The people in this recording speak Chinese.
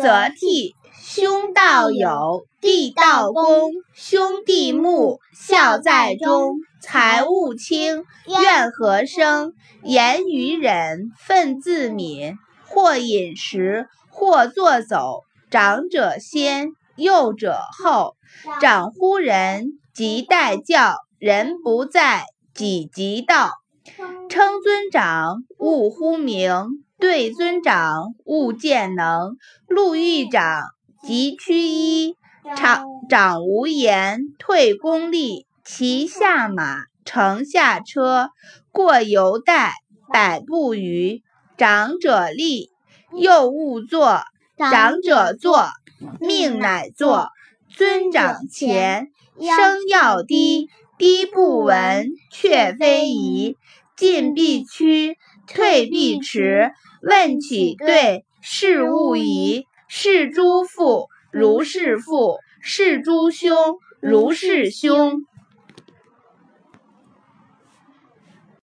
则悌，兄道友，弟道恭，兄弟睦，孝在中。财物轻，怨何生？言语忍，忿自泯。或饮食，或坐走。长者先，幼者后。长乎人，即待教；人不在，己即道。称尊长，勿呼名；对尊长，勿见能。路遇长，即趋揖。长长无言，退恭立。骑下马，乘下车，过犹待，百步余。长者立，幼勿坐；长者坐，命乃坐。尊长前，声要低，低不闻，却非宜。进必趋，退必迟。问起对，事勿疑。是诸父如是父，是诸兄如是兄。